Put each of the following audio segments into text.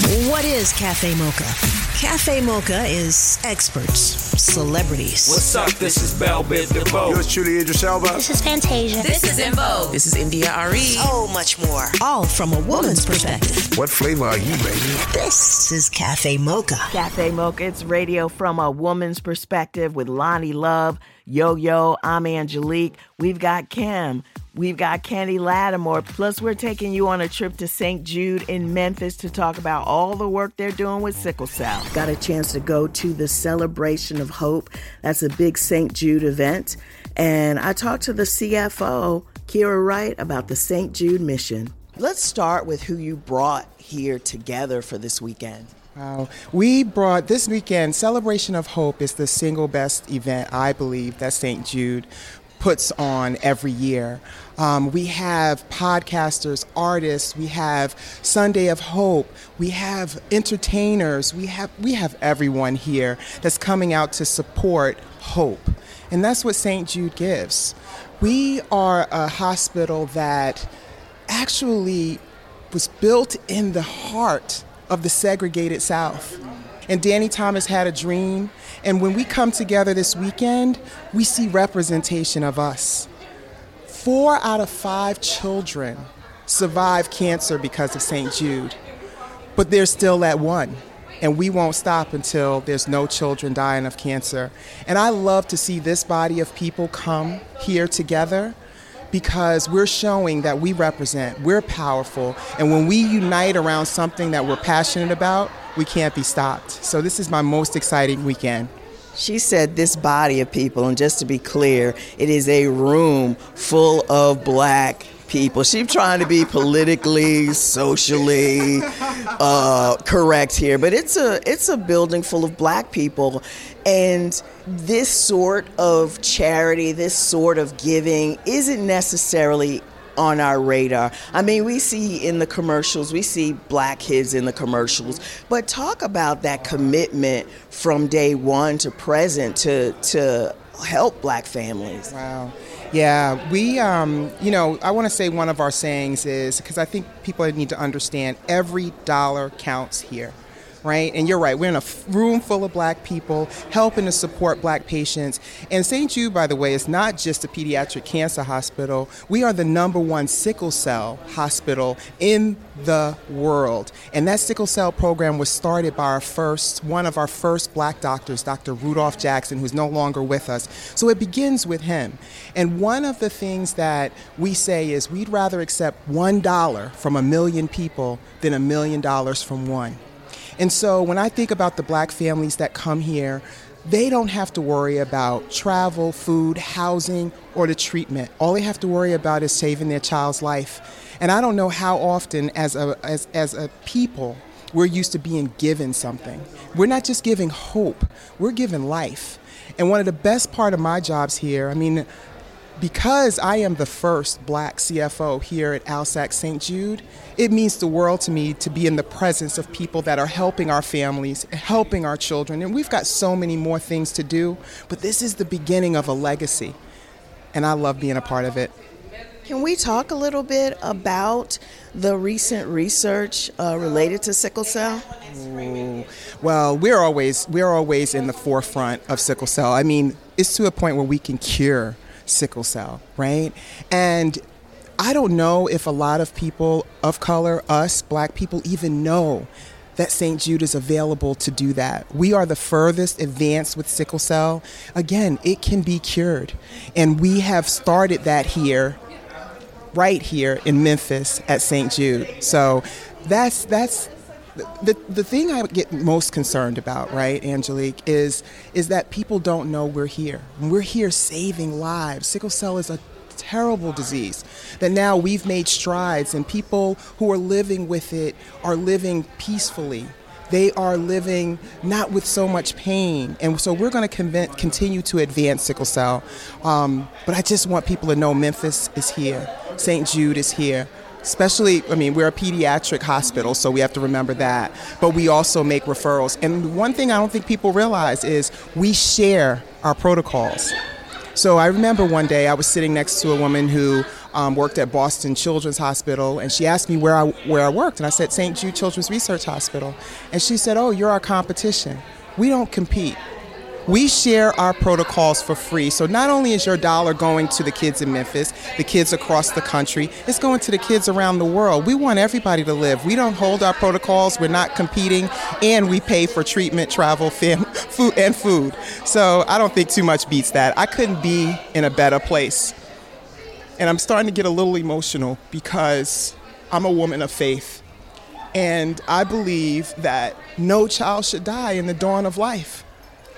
What is Cafe Mocha? Cafe Mocha is experts, celebrities. What's up? This is Bell Biv DeVoe. Yours truly, Idris Elba. This is Fantasia. This is En Vogue. This is India.Arie. So much more. All from a woman's perspective. What flavor are you, baby? This is Cafe Mocha. Cafe Mocha, it's radio from a woman's perspective with Loni Love, Yo Yo, I'm Angelique. We've got Kim. We've got Kenny Lattimore. Plus, we're taking you on a trip to St. Jude in Memphis to talk about all the work they're doing with sickle cell. Got a chance to go to the Celebration of Hope. That's a big St. Jude event. And I talked to the CFO, Kira Wright, about the St. Jude mission. Let's start with who you brought here together for this weekend. Wow. We brought this weekend, Celebration of Hope is the single best event, I believe, that St. Jude puts on every year. Um, we have podcasters, artists, we have Sunday of Hope, we have entertainers, we have we have everyone here that's coming out to support hope. And that's what St. Jude gives. We are a hospital that actually was built in the heart of the segregated South. And Danny Thomas had a dream. And when we come together this weekend, we see representation of us. Four out of five children survive cancer because of St. Jude, but there's still that one. And we won't stop until there's no children dying of cancer. And I love to see this body of people come here together because we're showing that we represent, we're powerful, and when we unite around something that we're passionate about, we can't be stopped. So this is my most exciting weekend. She said this body of people, and just to be clear, it is a room full of black people. She's trying to be politically, socially uh, correct here, but it's a it's a building full of black people, and this sort of charity, this sort of giving, isn't necessarily on our radar. I mean, we see in the commercials, we see black kids in the commercials, but talk about that commitment from day one to present to to help black families. Wow. Yeah, we, um, you know, I want to say one of our sayings is because I think people need to understand every dollar counts here right? And you're right, we're in a room full of black people helping to support black patients. And St. Jude, by the way, is not just a pediatric cancer hospital. We are the number one sickle cell hospital in the world. And that sickle cell program was started by our first, one of our first black doctors, Dr. Rudolph Jackson, who's no longer with us. So it begins with him. And one of the things that we say is we'd rather accept one dollar from a million people than a million dollars from one. And so when I think about the black families that come here, they don't have to worry about travel, food, housing, or the treatment. All they have to worry about is saving their child's life. And I don't know how often, as a, as, as a people, we're used to being given something. We're not just giving hope, we're giving life. And one of the best part of my jobs here, I mean, because I am the first black CFO here at ALSAC St. Jude, it means the world to me to be in the presence of people that are helping our families, helping our children. And we've got so many more things to do, but this is the beginning of a legacy. And I love being a part of it. Can we talk a little bit about the recent research uh, related to sickle cell? Ooh. Well, we're always we're always in the forefront of sickle cell. I mean, it's to a point where we can cure sickle cell, right? And I don't know if a lot of people of color, us, black people, even know that St. Jude is available to do that. We are the furthest advanced with sickle cell. Again, it can be cured. And we have started that here, right here in Memphis at St. Jude. So that's, that's, the, the thing I get most concerned about, right, Angelique, is is that people don't know we're here. We're here saving lives. Sickle cell is a terrible disease that now we've made strides, and people who are living with it are living peacefully. They are living not with so much pain. And so we're going to continue to advance sickle cell. Um, but I just want people to know Memphis is here, St. Jude is here especially i mean we're a pediatric hospital so we have to remember that. But we also make referrals. And one thing i don't think people realize is we share our protocols. So i remember one day i was sitting next to a woman who um, worked at boston children's hospital and she asked me where I, where I worked and i said st jude children's research hospital. And she said oh you're our competition. We don't compete we share our protocols for free. So not only is your dollar going to the kids in Memphis, the kids across the country, it's going to the kids around the world. We want everybody to live. We don't hold our protocols, we're not competing, and we pay for treatment, travel, fam- food, and food. So I don't think too much beats that. I couldn't be in a better place. And I'm starting to get a little emotional because I'm a woman of faith. And I believe that no child should die in the dawn of life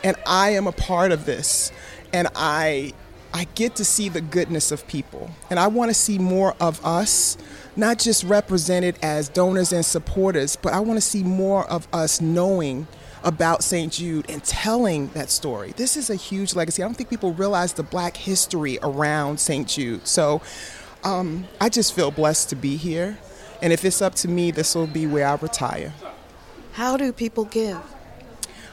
and I am a part of this. And I I get to see the goodness of people. And I want to see more of us, not just represented as donors and supporters, but I want to see more of us knowing about St. Jude and telling that story. This is a huge legacy. I don't think people realize the black history around St. Jude. So um, I just feel blessed to be here. And if it's up to me, this will be where I retire. How do people give?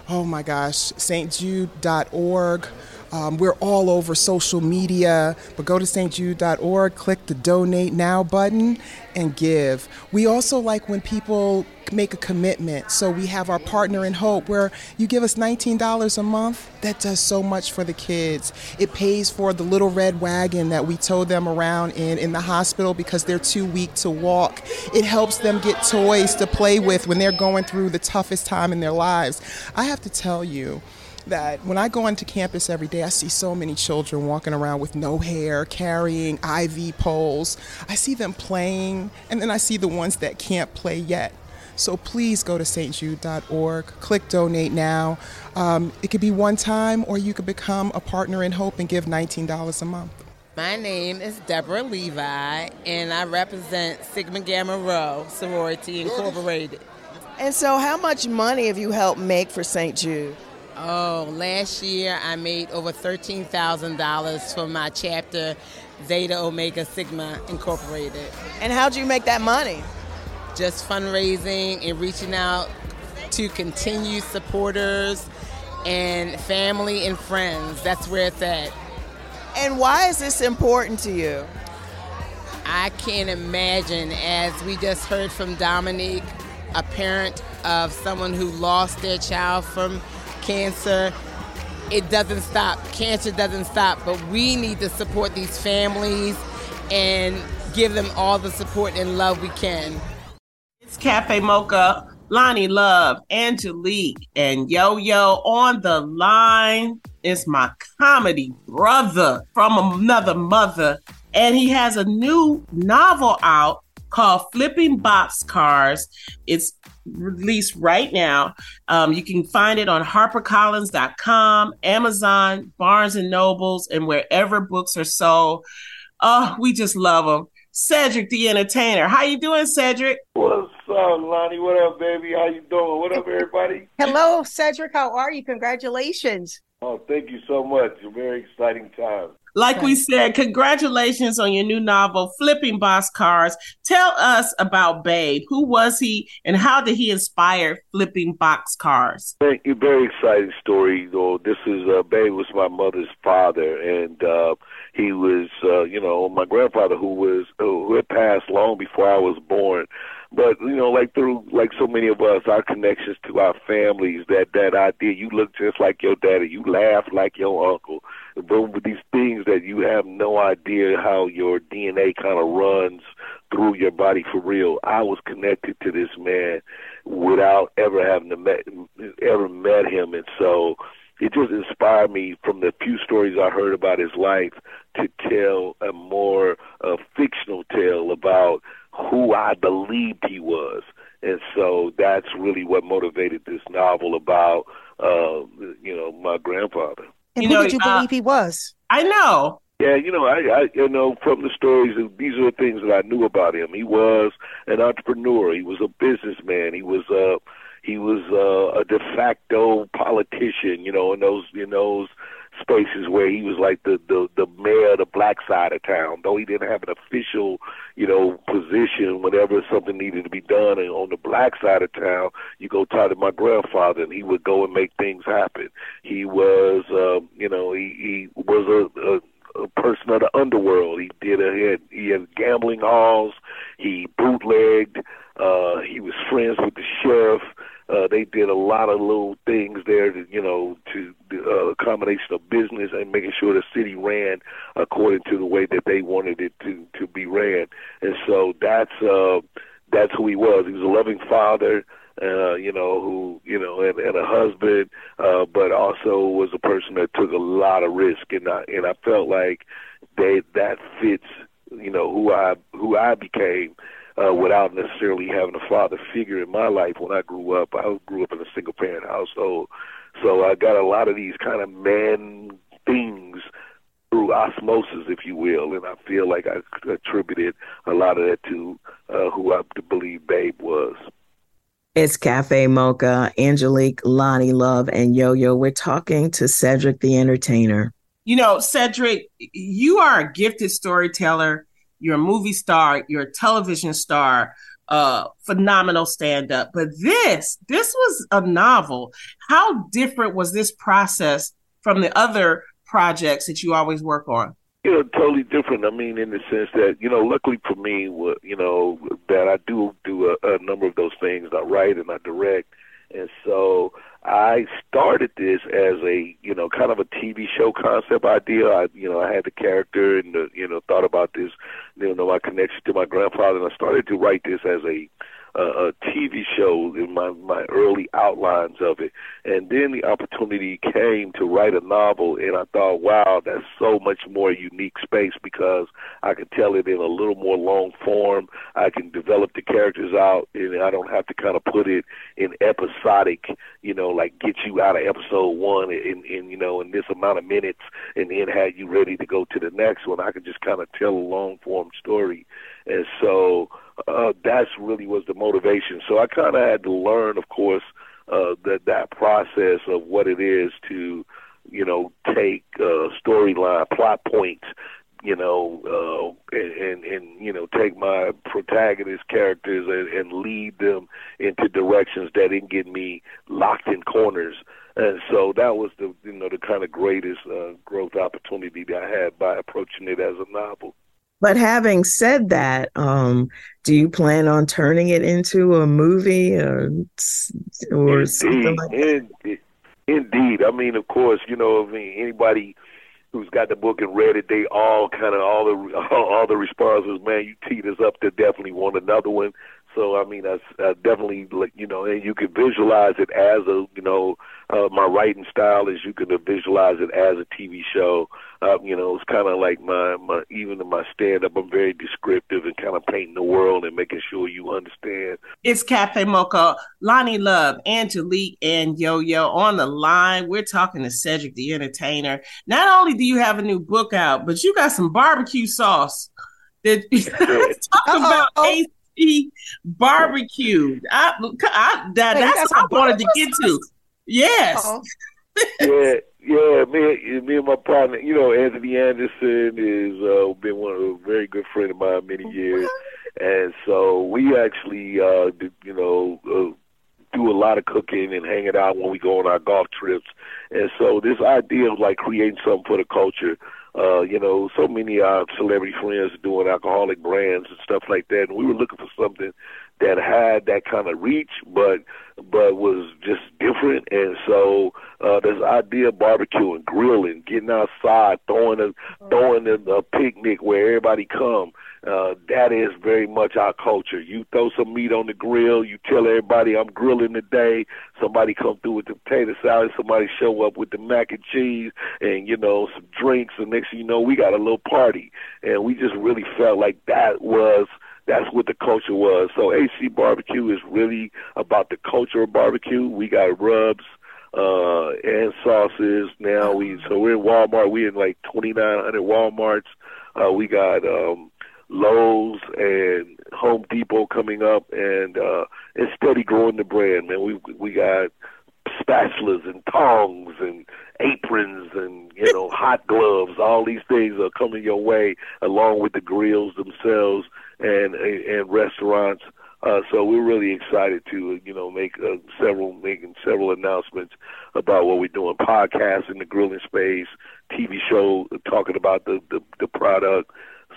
Oh my gosh, stjude.org. Um, we're all over social media, but go to stjude.org, click the donate now button, and give. We also like when people make a commitment. So we have our partner in hope where you give us $19 a month. That does so much for the kids. It pays for the little red wagon that we tow them around in in the hospital because they're too weak to walk. It helps them get toys to play with when they're going through the toughest time in their lives. I have to tell you, that when I go onto campus every day, I see so many children walking around with no hair, carrying IV poles. I see them playing, and then I see the ones that can't play yet. So please go to stjude.org, click donate now. Um, it could be one time, or you could become a partner in hope and give $19 a month. My name is Deborah Levi, and I represent Sigma Gamma Rho Sorority Incorporated. And so, how much money have you helped make for St. Jude? Oh, last year I made over $13,000 for my chapter, Zeta Omega Sigma Incorporated. And how'd you make that money? Just fundraising and reaching out to continued supporters and family and friends. That's where it's at. And why is this important to you? I can't imagine, as we just heard from Dominique, a parent of someone who lost their child from cancer. It doesn't stop. Cancer doesn't stop, but we need to support these families and give them all the support and love we can. It's Cafe Mocha, Loni Love, Angelique, and Yo Yo on the line. It's my comedy brother from another mother, and he has a new novel out called Flipping Boxcars. It's released right now. Um, you can find it on HarperCollins.com, Amazon, Barnes and Nobles, and wherever books are sold. Oh, we just love them. Cedric the Entertainer. How you doing, Cedric? What's up, Loni? What up, baby? How you doing? What up, everybody? Hello, Cedric. How are you? Congratulations. Oh, thank you so much. A very exciting time. Like we said, congratulations on your new novel, Flipping Boxcars. Tell us about Babe. Who was he and how did he inspire Flipping Boxcars? Thank you. Very exciting story, though. This is, uh, Babe was my mother's father, and uh, he was, uh, you know, my grandfather who was, who had passed long before I was born. But you know, like through like so many of us, our connections to our families, that that idea, you look just like your daddy, you laugh like your uncle, but with these things that you have no idea how your DNA kind of runs through your body for real. I was connected to this man without ever having to met ever met him, and so it just inspired me from the few stories I heard about his life to tell a more uh, fictional tale about who I believed he was. And so that's really what motivated this novel about, uh, you know, my grandfather. And you who know, did you uh, believe he was? I know. Yeah, you know, I, I you know from the stories, these are the things that I knew about him. He was an entrepreneur. He was a businessman. He was a, he was uh, a de facto politician. You know, in those in those spaces where he was like the the the mayor of the black side of town, though he didn't have an official, you know, position. Whenever something needed to be done and on the black side of town, you go talk to my grandfather, and he would go and make things happen. He was, uh, you know, he he was a, a a person of the underworld. He did a he had, he had gambling halls. He bootlegged. Uh, he was friends with the sheriff. Uh, they did a lot of little things there, to, you know, to uh, combination of business and making sure the city ran according to the way that they wanted it to to be ran. And so that's uh, that's who he was. He was a loving father uh, you know, who, you know, and, and a husband, uh, but also was a person that took a lot of risk, and I and I felt like they that fits, you know, who I who I became. Uh, without necessarily having a father figure in my life when I grew up. I grew up in a single parent household. So I got a lot of these kind of man things through osmosis, if you will, and I feel like I attributed a lot of that to uh, who I believe Babe was. It's Cafe Mocha, Angelique, Loni Love, and Yo Yo. We're talking to Cedric the Entertainer. You know, Cedric, you are a gifted storyteller. You're a movie star. You're a television star. Uh, phenomenal stand up. But this, this was a novel. How different was this process from the other projects that you always work on? you know, totally different. I mean, in the sense that, you know, luckily for me, you know, that I do do a, a number of those things. I write and I direct. And so I started this as a, you know, kind of a TV show concept idea. I, you know, I had the character and, the, you know, thought about this, you know, my connection to my grandfather. And I started to write this as a, a TV show in my my early outlines of it, and then the opportunity came to write a novel, and I thought, wow, that's so much more unique space because I can tell it in a little more long form. I can develop the characters out, and I don't have to kind of put it in episodic, you know, like get you out of episode one in in you know in this amount of minutes, and then have you ready to go to the next one. I can just kind of tell a long form story, and so uh, that's really was the motivation. So I kind of had to learn, of course, uh, that that process of what it is to, you know, take uh, storyline plot points, you know, uh, and, and and you know, take my protagonist characters and, and lead them into directions that didn't get me locked in corners. And so that was the you know the kind of greatest uh, growth opportunity that I had by approaching it as a novel. But having said that, um, do you plan on turning it into a movie or, or indeed, something like that? Indeed. indeed. I mean, of course, you know, I mean, anybody who's got the book and read it, they all kind of all the all, all the responses, man, you teed us up to definitely want another one. So I mean, I, I definitely you know, and you can visualize it as a you know, uh, my writing style is you can visualize it as a TV show. Uh, you know, it's kind of like my my even in my stand up, I'm very descriptive and kind of painting the world and making sure you understand. It's Cafe Mocha, Loni Love, Angelique, and Yo Yo on the line. We're talking to Cedric the Entertainer. Not only do you have a new book out, but you got some barbecue sauce. That talk about AC barbecue. I, I, that, Wait, you what I some wanted to get to. Yes. Oh. yeah, yeah. Me, me and my partner, you know, Anthony Anderson is uh, been one of a very good friend of mine many years, and so we actually, uh, do, you know. Uh, do a lot of cooking and hanging out when we go on our golf trips. And so this idea of like creating something for the culture, uh, you know, so many our celebrity friends are doing alcoholic brands and stuff like that. And we were looking for something that had that kind of reach, but but was just different. And so uh, this idea of barbecuing, grilling, getting outside, throwing a throwing a, a picnic where everybody come. Uh, that is very much our culture. You throw some meat on the grill, you tell everybody I'm grilling today. Somebody come through with the potato salad, somebody show up with the mac and cheese, and you know some drinks. And next thing you know, we got a little party, and we just really felt like that was that's what the culture was. So AC Barbecue is really about the culture of barbecue. We got rubs, uh, and sauces. Now we so we're in Walmart. We in like 2,900 WalMarts. Uh, we got um, Lowe's and Home Depot coming up, and uh, it's steady growing the brand. Man, we we got spatulas and tongs and aprons and you know hot gloves. All these things are coming your way, along with the grills themselves and and restaurants. Uh, so we're really excited to you know make uh, several making several announcements about what we're doing. Podcasts in the grilling space, TV show talking about the the, the product.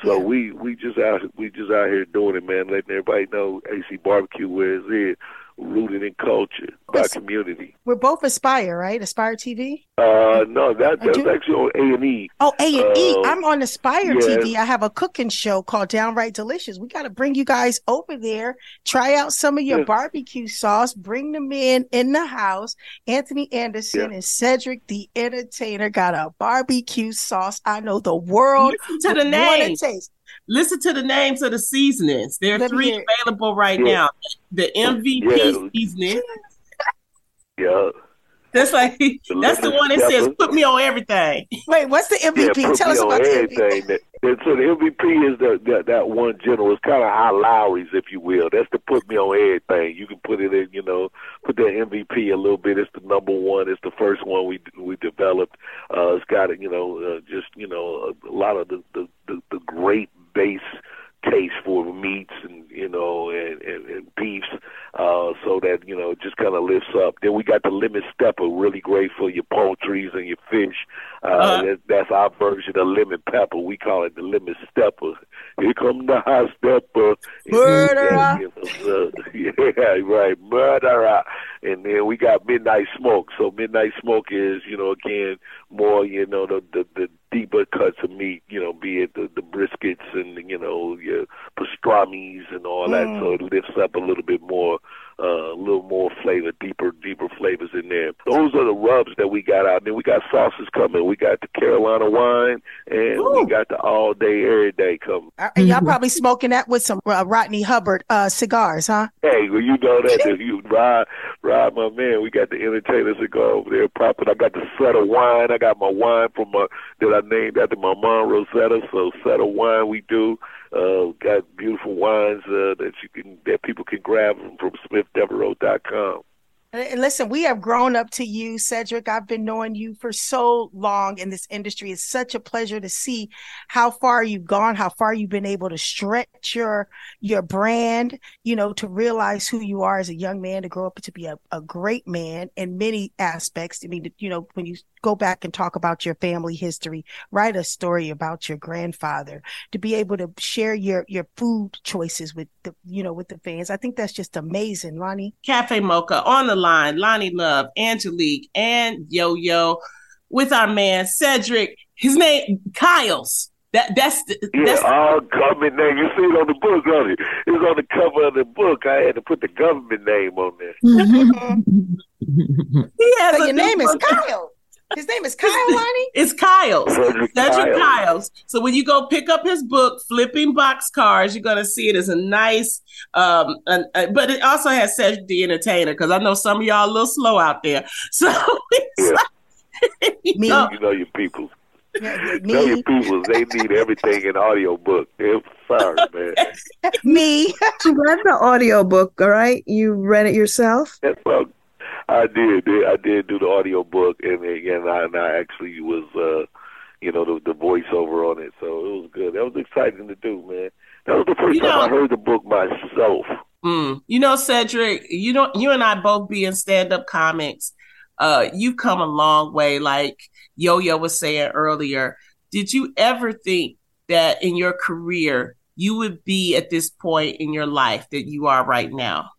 So yeah. we we just out we just out here doing it, man, letting everybody know AC Barbecue where it's at rooted in culture by community. We're both Aspire, right? Aspire TV. Uh, no, that that's actually on A and E. Oh, A and E. Uh, I'm on Aspire yes. TV. I have a cooking show called Downright Delicious. We got to bring you guys over there. Try out some of your yes. barbecue sauce. Bring them in in the house. Anthony Anderson yes. and Cedric the Entertainer got a barbecue sauce. I know the world Listen to the name. Listen to the names of the seasonings. There are three available right yeah. now. The MVP yeah. seasoning. Yeah. That's like that's the one that says put me on everything. Wait, what's the MVP? Yeah, Tell us about everything. the MVP. That, so the MVP is the, that that one general. It's kind of our Lawry's, if you will. That's the put me on everything. You can put it in, you know, put that MVP a little bit. It's the number one. It's the first one we we developed. Uh, it's got you know uh, just you know a, a lot of the the, the, the great base taste for meats and you know and, and, and beefs uh so that you know just kind of lifts up. Then we got the lemon stepper really great for your poultries and your fish. Uh, uh-huh. that, that's our version of lemon pepper. We call it the lemon stepper. Here come the hot stepper. Murderer. you know, uh, yeah right murderer. And then we got midnight smoke. So midnight smoke is you know again more you know the the, the deeper cuts of meat, you know, be it the, the briskets and you know your pastrami's and all that. Mm. So it lifts up a little bit more, a little more flavor, deeper, deeper flavors in there. Those are the rubs that we got out. Then we got sauces coming. We got the Carolina wine, and Ooh. we got the all day, every day coming. Uh, and y'all probably smoking that with some uh, Rodney Hubbard uh, cigars, huh? Hey, well, you know that. if you ride, ride, my man. We got the entertainer cigar over there popping. I got the set of wine. I got my wine from my that I named after my mom, Rosetta. So set of wine we do. Uh, got beautiful wines uh, that you can that people can grab from, from SmithDevereaux.com. Listen, we have grown up to you, Cedric. I've been knowing you for so long in this industry. It's such a pleasure to see how far you've gone, how far you've been able to stretch your your brand, you know, to realize who you are as a young man, to grow up to be a, a great man in many aspects. I mean, you know, when you go back and talk about your family history, write a story about your grandfather, to be able to share your your food choices with the you know with the fans. I think that's just amazing, Loni. Cafe Mocha on the line, Loni Love, Angelique, and Yo Yo with our man Cedric. His name Kyles. That that's the, yeah, that's all government name. You see it on the book, on it. It's on the cover of the book. I had to put the government name on there. Mm-hmm. he has so your name is Kyle. His name is Kyle Loni? It's Kyles. Cedric, Cedric Kyles. So when you go pick up his book, Flipping Boxcars, you're going to see it as a nice, um, an, uh, but it also has Cedric the Entertainer because I know some of y'all a little slow out there. So yeah. like, you, Me. Know, you know your people. Yeah, me. Know your people, they need everything in audio book. They're sorry, man. Me. you read the audio book, all right? You read it yourself? That's well, I did. I did do the audio book, and again, I, and I actually was, uh, you know, the, the voiceover on it. So it was good. That was exciting to do, man. That was the first you time know, I heard the book myself. Mm, you know, Cedric, you know, you and I both be in stand up comics. Uh, you've come a long way. Like Yo Yo was saying earlier, did you ever think that in your career you would be at this point in your life that you are right now?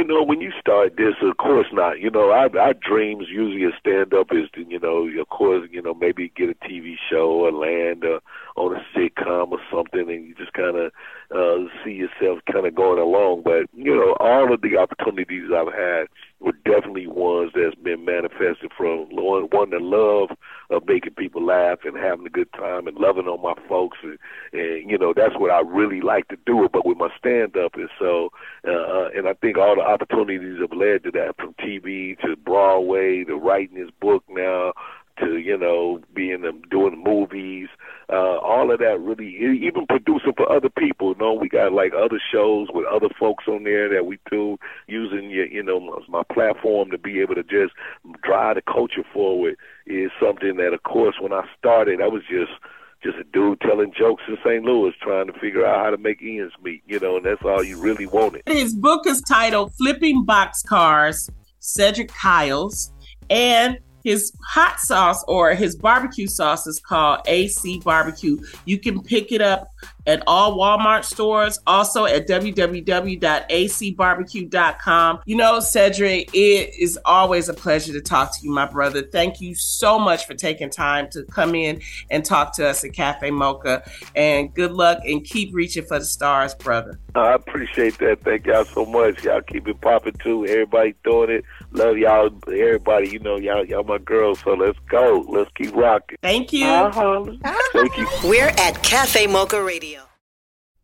You know, when you start this, of course not. You know, our, our dreams usually a stand up is to, you know, of course, you know, maybe get a TV show or land uh, on a sitcom or something, and you just kind of uh, see yourself kind of going along. But you know, all of the opportunities I've had were definitely ones that's been manifested from one, one the love of making people laugh and having a good time and loving on my folks and, and you know that's what I really like to do it but with my stand up and so uh, uh, and I think all the opportunities have led to that from TV to Broadway to writing this book now to you know being um, doing movies, uh, all of that really even producing for other people. You know, we got like other shows with other folks on there that we do using your you know my, my platform to be able to just drive the culture forward is something that of course when I started I was just just a dude telling jokes in St. Louis, trying to figure out how to make ends meet, you know, and that's all you really wanted. His book is titled Flipping Boxcars, Cedric Kyles, and his hot sauce or his barbecue sauce is called AC Barbecue. You can pick it up at all Walmart stores, also at www.acbarbecue.com. You know, Cedric, it is always a pleasure to talk to you, my brother. Thank you so much for taking time to come in and talk to us at Cafe Mocha. And good luck and keep reaching for the stars, brother. I appreciate that. Thank y'all so much. Y'all keep it popping too. Everybody doing it. Love y'all. Everybody, you know, y'all, y'all my girls. So let's go. Let's keep rocking. Thank you. Uh-huh. Thank you. We're at Cafe Mocha Radio.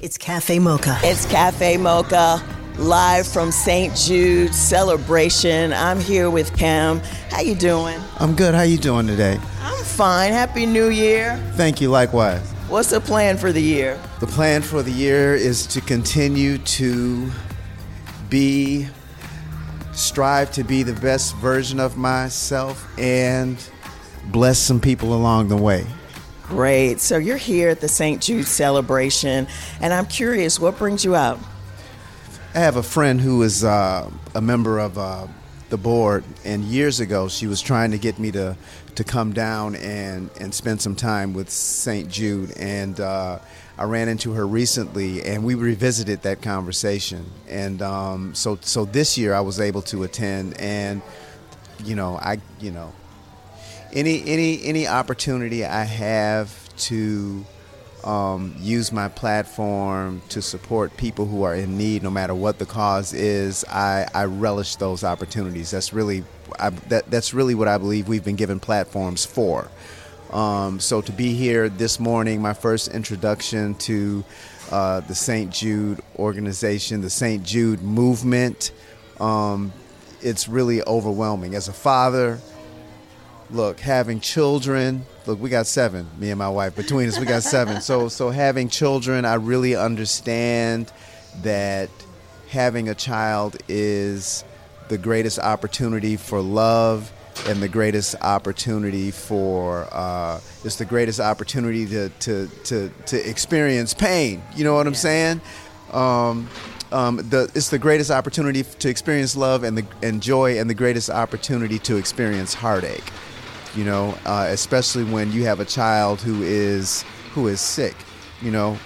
It's Cafe Mocha. It's Cafe Mocha, live from St. Jude celebration. I'm here with Pam. How you doing? I'm good. How you doing today? I'm fine. Happy New Year. Thank you. Likewise. What's the plan for the year? The plan for the year is to continue to be strive to be the best version of myself and bless some people along the way. Great. So you're here at the St. Jude celebration, and I'm curious, what brings you out? I have a friend who is uh, a member of uh, the board, and years ago she was trying to get me to to come down and and spend some time with St. Jude, and uh, I ran into her recently, and we revisited that conversation. And um, so so this year I was able to attend, and you know I you know any any any opportunity I have to um, use my platform to support people who are in need, no matter what the cause is, I, I relish those opportunities. That's really I, that, that's really what I believe we've been given platforms for. Um, so to be here this morning, my first introduction to uh, the St. Jude organization, the St. Jude movement, um, it's really overwhelming. As a father, look, having children, look, we got seven, me and my wife. Between us, we got seven. So, so having children, I really understand that having a child is the greatest opportunity for love and the greatest opportunity for uh, it's the greatest opportunity to, to, to, to experience pain. You know what I'm saying? Um, um, the, it's the greatest opportunity to experience love and the and joy, and the greatest opportunity to experience heartache you know, uh, especially when you have a child who is who is sick, you know,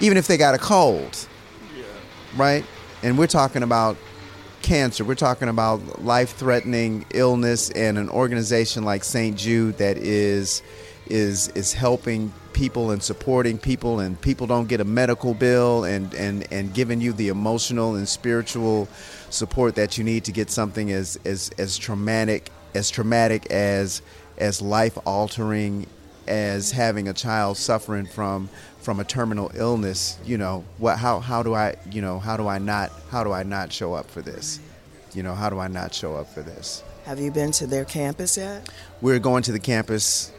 even if they got a cold, yeah. right? And we're talking about cancer. We're talking about life-threatening illness, and an organization like St. Jude that is is is helping people and supporting people, and people don't get a medical bill, and and and giving you the emotional and spiritual support that you need to get something as as as traumatic as traumatic as as life altering as having a child suffering from from a terminal illness you know what how how do i you know how do i not how do i not show up for this? You know how do i not show up for this? Have you been to their campus yet? We're going to the campus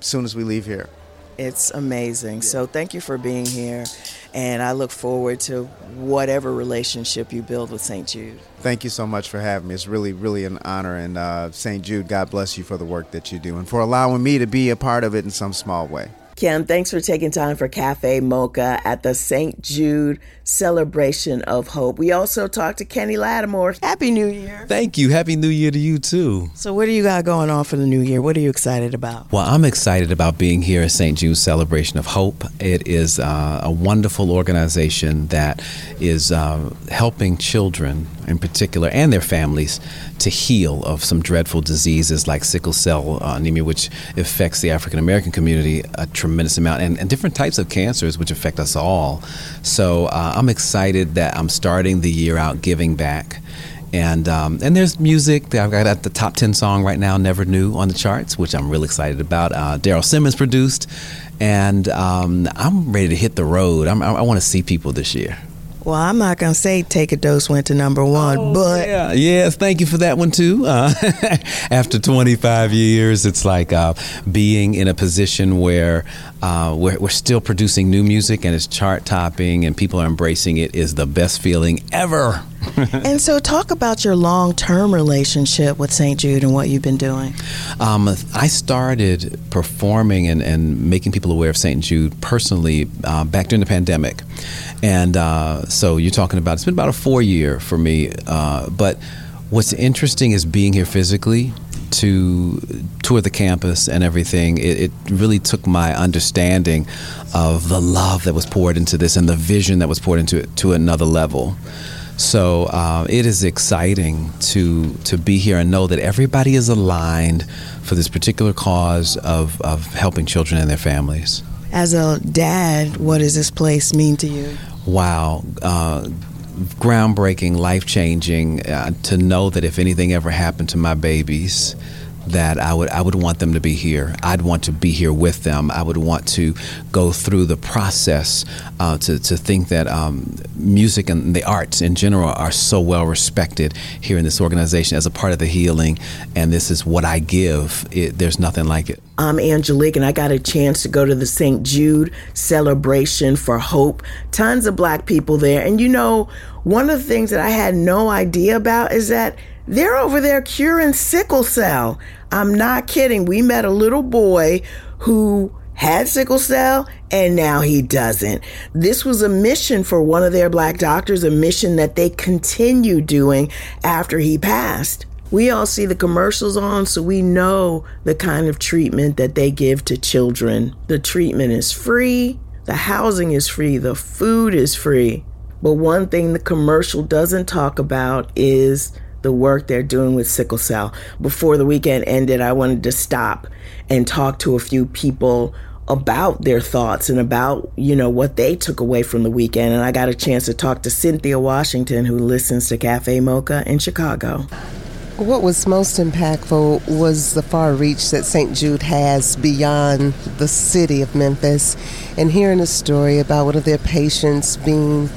as soon as we leave here it's amazing. Yeah. So thank you for being here, and I look forward to whatever relationship you build with St. Jude. Thank you so much for having me. It's really, really an honor, and uh, St. Jude, God bless you for the work that you do and for allowing me to be a part of it in some small way. Kim, thanks for taking time for Cafe Mocha at the St. Jude Celebration of Hope. We also talked to Kenny Lattimore. Happy New Year. Thank you. Happy New Year to you too. So, what do you got going on for the new year? What are you excited about? Well, I'm excited about being here at St. Jude's Celebration of Hope. It is uh, a wonderful organization that is uh, helping children in particular and their families to heal of some dreadful diseases like sickle cell uh, anemia, which affects the African American community a tremendous amount, and, and, different types of cancers, which affect us all. So uh, I'm excited that I'm starting the year out giving back. And um, and there's music. That I've got at the top ten song right now, "Never Knew" on the charts, which I'm really excited about. Uh, Daryl Simmons produced, and um, I'm ready to hit the road. I'm, I, I want to see people this year. Well, I'm not gonna say "Take a Dose" went to number one, oh, but yeah, yes, thank you for that one too. Uh, after 25 years, it's like uh, being in a position where uh, we're, we're still producing new music and it's chart topping and people are embracing it is the best feeling ever. and so, talk about your long term relationship with St. Jude and what you've been doing. Um, I started performing and, and making people aware of St. Jude personally uh, back during the pandemic. And uh, so you're talking about it's been about a four year for me. Uh, but what's interesting is being here physically to tour the campus and everything. It, it, really took my understanding of the love that was poured into this and the vision that was poured into it to another level. So uh, it is exciting to to be here and know that everybody is aligned for this particular cause of, of helping children and their families. As a dad, what does this place mean to you? Wow, uh, groundbreaking, life changing uh, to know that if anything ever happened to my babies, that I would I would want them to be here. I'd want to be here with them. I would want to go through the process uh, to to think that um, music and the arts in general are so well respected here in this organization as a part of the healing. And this is what I give. It, there's nothing like it. I'm Angelique, and I got a chance to go to the St. Jude celebration for hope. Tons of black people there, and you know, one of the things that I had no idea about is that they're over there curing sickle cell. I'm not kidding. We met a little boy who had sickle cell and now he doesn't. This was a mission for one of their black doctors, a mission that they continue doing after he passed. We all see the commercials on, so we know the kind of treatment that they give to children. The treatment is free, the housing is free, the food is free. But one thing the commercial doesn't talk about is the work they're doing with sickle cell. Before the weekend ended, I wanted to stop and talk to a few people about their thoughts and about, you know, what they took away from the weekend. And I got a chance to talk to Cynthia Washington, who listens to Cafe Mocha in Chicago. What was most impactful was the far reach that St. Jude has beyond the city of Memphis and hearing a story about one of their patients being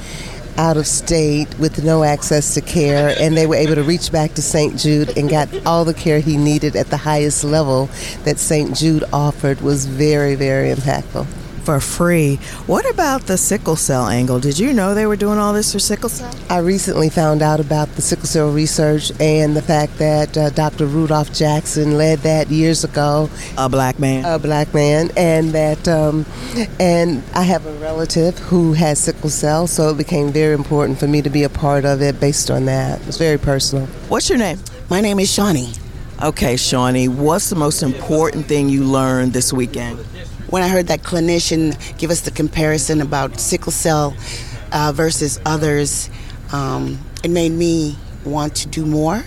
out of state with no access to care, and they were able to reach back to St. Jude and got all the care he needed at the highest level that St. Jude offered was very, very impactful for free. What about the sickle cell angle? Did you know they were doing all this for sickle cell? I recently found out about the sickle cell research and the fact that uh, Dr. Rudolph Jackson led that years ago. A black man. A black man, and that, um, and I have a relative who has sickle cell, so it became very important for me to be a part of it based on that. It was very personal. What's your name? My name is Shawnee. Okay, Shawnee, what's the most important thing you learned this weekend? When I heard that clinician give us the comparison about sickle cell uh, versus others, um, it made me want to do more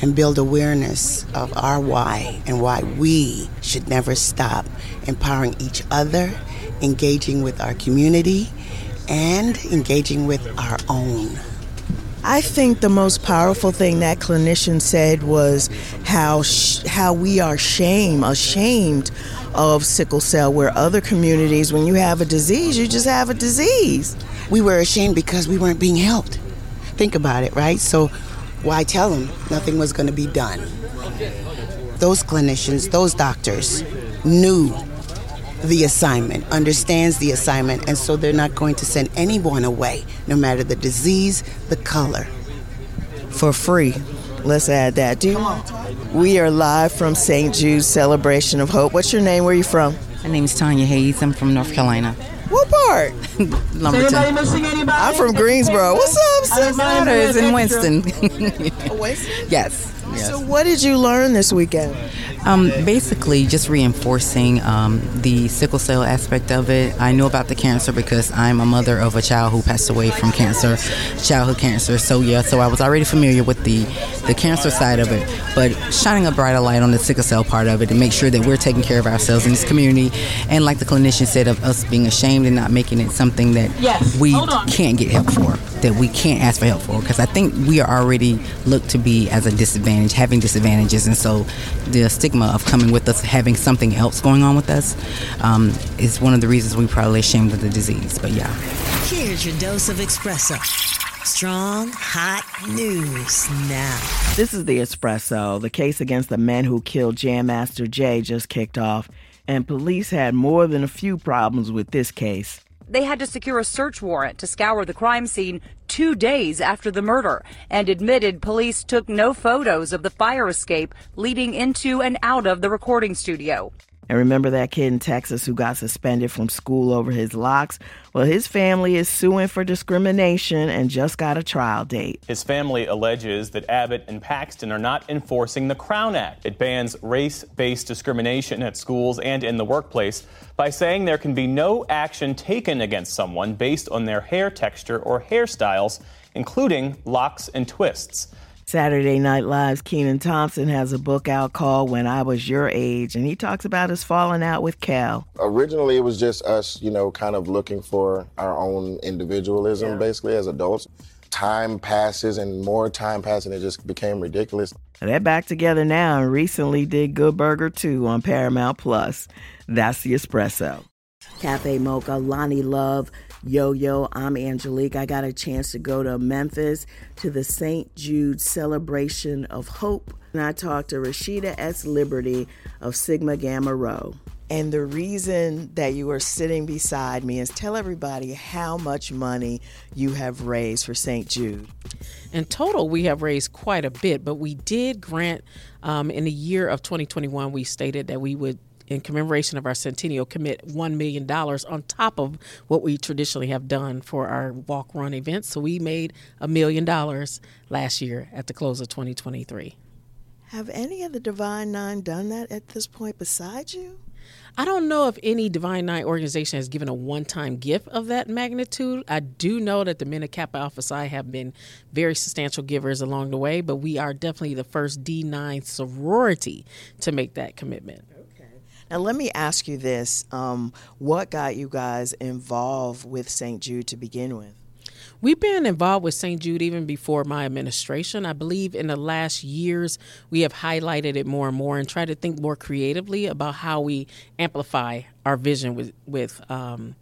and build awareness of our why and why we should never stop empowering each other, engaging with our community, and engaging with our own. I think the most powerful thing that clinician said was how sh- how we are shame ashamed of sickle cell, where other communities, when you have a disease, you just have a disease. We were ashamed because we weren't being helped. Think about it, right? So, why tell them nothing was going to be done? Those clinicians, those doctors knew the assignment, understands the assignment, and so they're not going to send anyone away, no matter the disease, the color. For free. Let's add that. Do you, we are live from St. Jude's Celebration of Hope. What's your name? Where are you from? My name is Tanya Hayes. I'm from North Carolina. What part? Lumberton. I'm from Greensboro. What's up, sis? It's in Winston. Winston? yes. yes. So, what did you learn this weekend? Um, basically, just reinforcing um, the sickle cell aspect of it. I know about the cancer because I'm a mother of a child who passed away from cancer, childhood cancer. So yeah, so I was already familiar with the the cancer side of it, but shining a brighter light on the sickle cell part of it to make sure that we're taking care of ourselves in this community, and like the clinician said, of us being ashamed and not making it something that Yes, we can't get help for, that we can't ask for help for, because I think we are already looked to be as a disadvantage, having disadvantages, and so the stigma of coming with us having something else going on with us um, is one of the reasons we're probably ashamed of the disease. But yeah. Here's your dose of espresso. Strong, hot news now. This is the Espresso. The case against the men who killed Jam Master Jay just kicked off, and police had more than a few problems with this case. They had to secure a search warrant to scour the crime scene two days after the murder and admitted police took no photos of the fire escape leading into and out of the recording studio. And remember that kid in Texas who got suspended from school over his locks? Well, his family is suing for discrimination and just got a trial date. His family alleges that Abbott and Paxton are not enforcing the Crown Act. It bans race based discrimination at schools and in the workplace by saying there can be no action taken against someone based on their hair texture or hairstyles, including locks and twists. Saturday Night Live's Kenan Thompson has a book out called When I Was Your Age, and he talks about his falling out with Kel. Originally, it was just us, you know, kind of looking for our own individualism, basically, as adults. Time passes and more time passes, and it just became ridiculous. They're back together now and recently did Good Burger 2 on Paramount Plus. That's the espresso. Cafe Mocha, Loni Love, Yo Yo, I'm Angelique. I got a chance to go to Memphis to the St. Jude Celebration of Hope. And I talked to Rasheeda S. Liberty of Sigma Gamma Rho. And the reason that you are sitting beside me is tell everybody how much money you have raised for St. Jude. In total, we have raised quite a bit, but we did grant um, in the year of 2021, we stated that we would, in commemoration of our centennial, commit $1 million on top of what we traditionally have done for our walk run events. So we made a million dollars last year at the close of 2023. Have any of the Divine Nine done that at this point besides you? I don't know if any Divine Nine organization has given a one time gift of that magnitude. I do know that the Men of Kappa Alpha Psi have been very substantial givers along the way, but we are definitely the first D9 sorority to make that commitment. Now, let me ask you this um, What got you guys involved with St. Jude to begin with? We've been involved with St. Jude even before my administration. I believe in the last years we have highlighted it more and more and tried to think more creatively about how we amplify our vision with with. Um,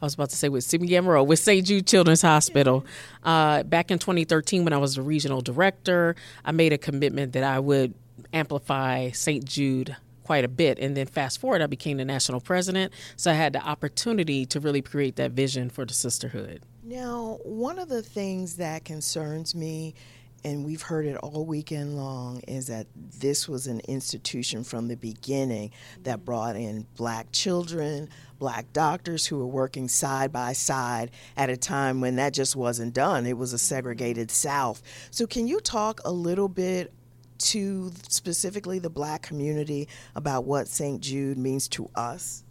I was about to say with Sigma Gamma Rho, with St. Jude Children's Hospital. Uh, back in 2013, when I was the regional director, I made a commitment that I would amplify St. Jude quite a bit. And then fast forward, I became the national president. So I had the opportunity to really create that vision for the sisterhood. Now, one of the things that concerns me, and we've heard it all weekend long, is that this was an institution from the beginning that brought in black children, black doctors who were working side by side at a time when that just wasn't done. It was a segregated South. So, can you talk a little bit to specifically the black community about what St. Jude means to us?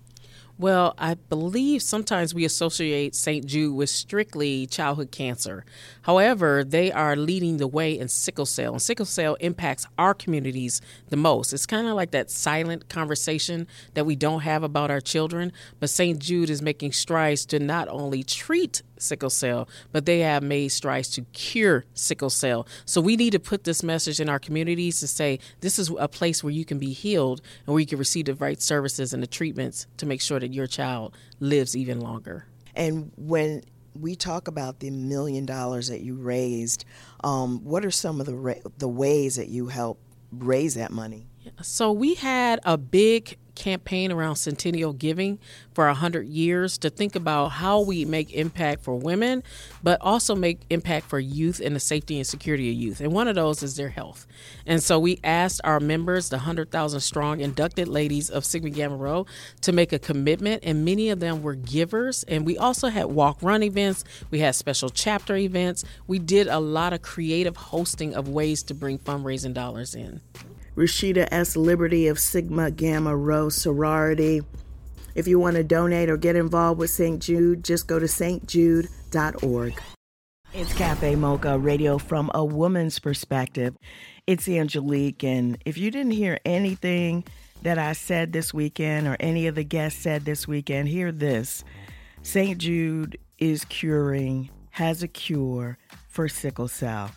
Well, I believe sometimes we associate St. Jude with strictly childhood cancer. However, they are leading the way in sickle cell, and sickle cell impacts our communities the most. It's kind of like that silent conversation that we don't have about our children, but St. Jude is making strides to not only treat sickle cell, but they have made strides to cure sickle cell. So we need to put this message in our communities to say this is a place where you can be healed and where you can receive the right services and the treatments to make sure that your child lives even longer. And when we talk about the million dollars that you raised, um, what are some of the ra- the ways that you help raise that money? So we had a big campaign around centennial giving for 100 years to think about how we make impact for women, but also make impact for youth and the safety and security of youth. And one of those is their health. And so we asked our members, the 100,000 strong inducted ladies of Sigma Gamma Rho, to make a commitment, and many of them were givers. And we also had walk run events, we had special chapter events. We did a lot of creative hosting of ways to bring fundraising dollars in. Rasheeda S. Liberty of Sigma Gamma Rho Sorority. If you want to donate or get involved with St. Jude, just go to stjude.org. It's Cafe Mocha radio from a woman's perspective. It's Angelique, and if you didn't hear anything that I said this weekend or any of the guests said this weekend, hear this. St. Jude is curing, has a cure for sickle cell.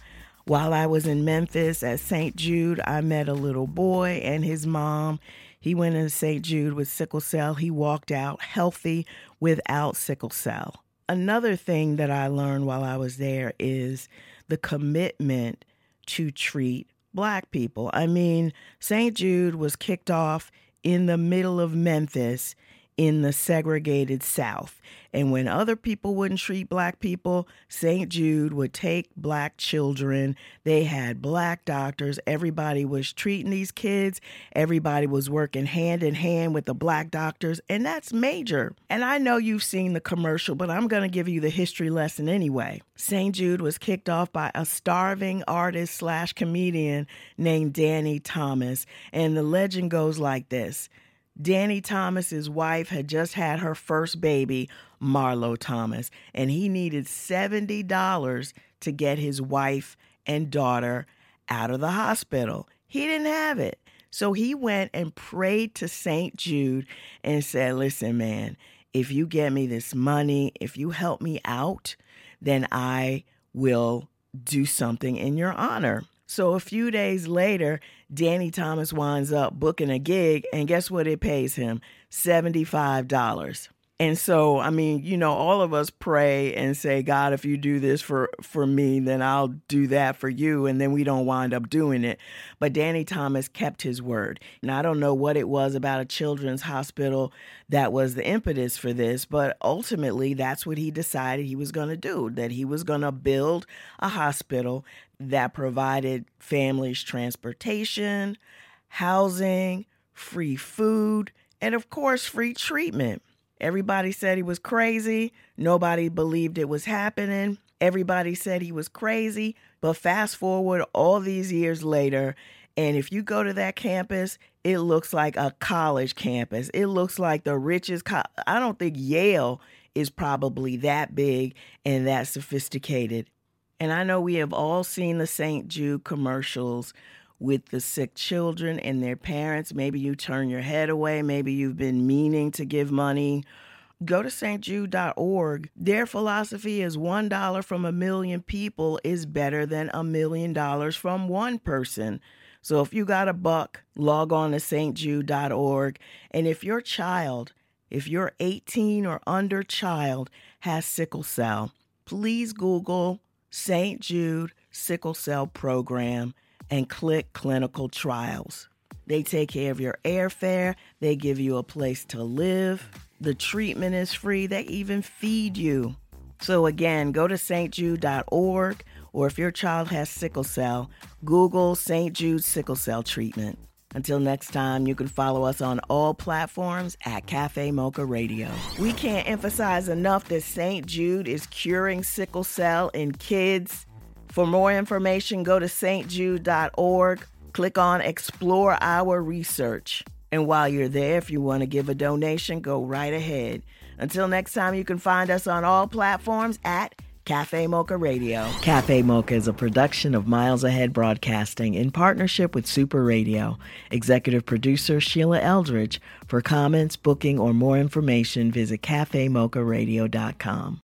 While I was in Memphis at St. Jude, I met a little boy and his mom. He went into St. Jude with sickle cell. He walked out healthy without sickle cell. Another thing that I learned while I was there is the commitment to treat black people. I mean, St. Jude was kicked off in the middle of Memphis in the segregated South. And when other people wouldn't treat black people, St. Jude would take black children. They had black doctors. Everybody was treating these kids. Everybody was working hand in hand with the black doctors. And that's major. And I know you've seen the commercial, but I'm going to give you the history lesson anyway. St. Jude was kicked off by a starving artist slash comedian named Danny Thomas. And the legend goes like this. Danny Thomas's wife had just had her first baby, Marlo Thomas, and he needed $70 to get his wife and daughter out of the hospital. He didn't have it. So he went and prayed to St. Jude and said, Listen, man, if you get me this money, if you help me out, then I will do something in your honor. So a few days later, Danny Thomas winds up booking a gig, and guess what it pays him? $75. And so, I mean, you know, all of us pray and say, God, if you do this for, for me, then I'll do that for you. And then we don't wind up doing it. But Danny Thomas kept his word. And I don't know what it was about a children's hospital that was the impetus for this, but ultimately that's what he decided he was going to do, that he was going to build a hospital that provided families transportation, housing, free food, and of course, free treatment. Everybody said he was crazy. Nobody believed it was happening. Everybody said he was crazy. But fast forward all these years later, and if you go to that campus, it looks like a college campus. It looks like the richest. Co- I don't think Yale is probably that big and that sophisticated. And I know we have all seen the St. Jude commercials with the sick children and their parents. Maybe you turn your head away. Maybe you've been meaning to give money. Go to stjude.org. Their philosophy is $1 from a million people is better than a million dollars from one person. So if you got a buck, log on to stjude.org. And if your child, if your 18 or under child has sickle cell, please Google St. Jude Sickle Cell Program and click clinical trials. They take care of your airfare, they give you a place to live, the treatment is free, they even feed you. So, again, go to stjude.org, or if your child has sickle cell, Google St. Jude Sickle Cell Treatment. Until next time, you can follow us on all platforms at Cafe Mocha Radio. We can't emphasize enough that St. Jude is curing sickle cell in kids for more information, go to stjude.org, click on Explore Our Research. And while you're there, if you want to give a donation, go right ahead. Until next time, you can find us on all platforms at Cafe Mocha Radio. Cafe Mocha is a production of Miles Ahead Broadcasting in partnership with Super Radio. Executive producer Sheila Eldridge. For comments, booking, or more information, visit cafemocharadio.com.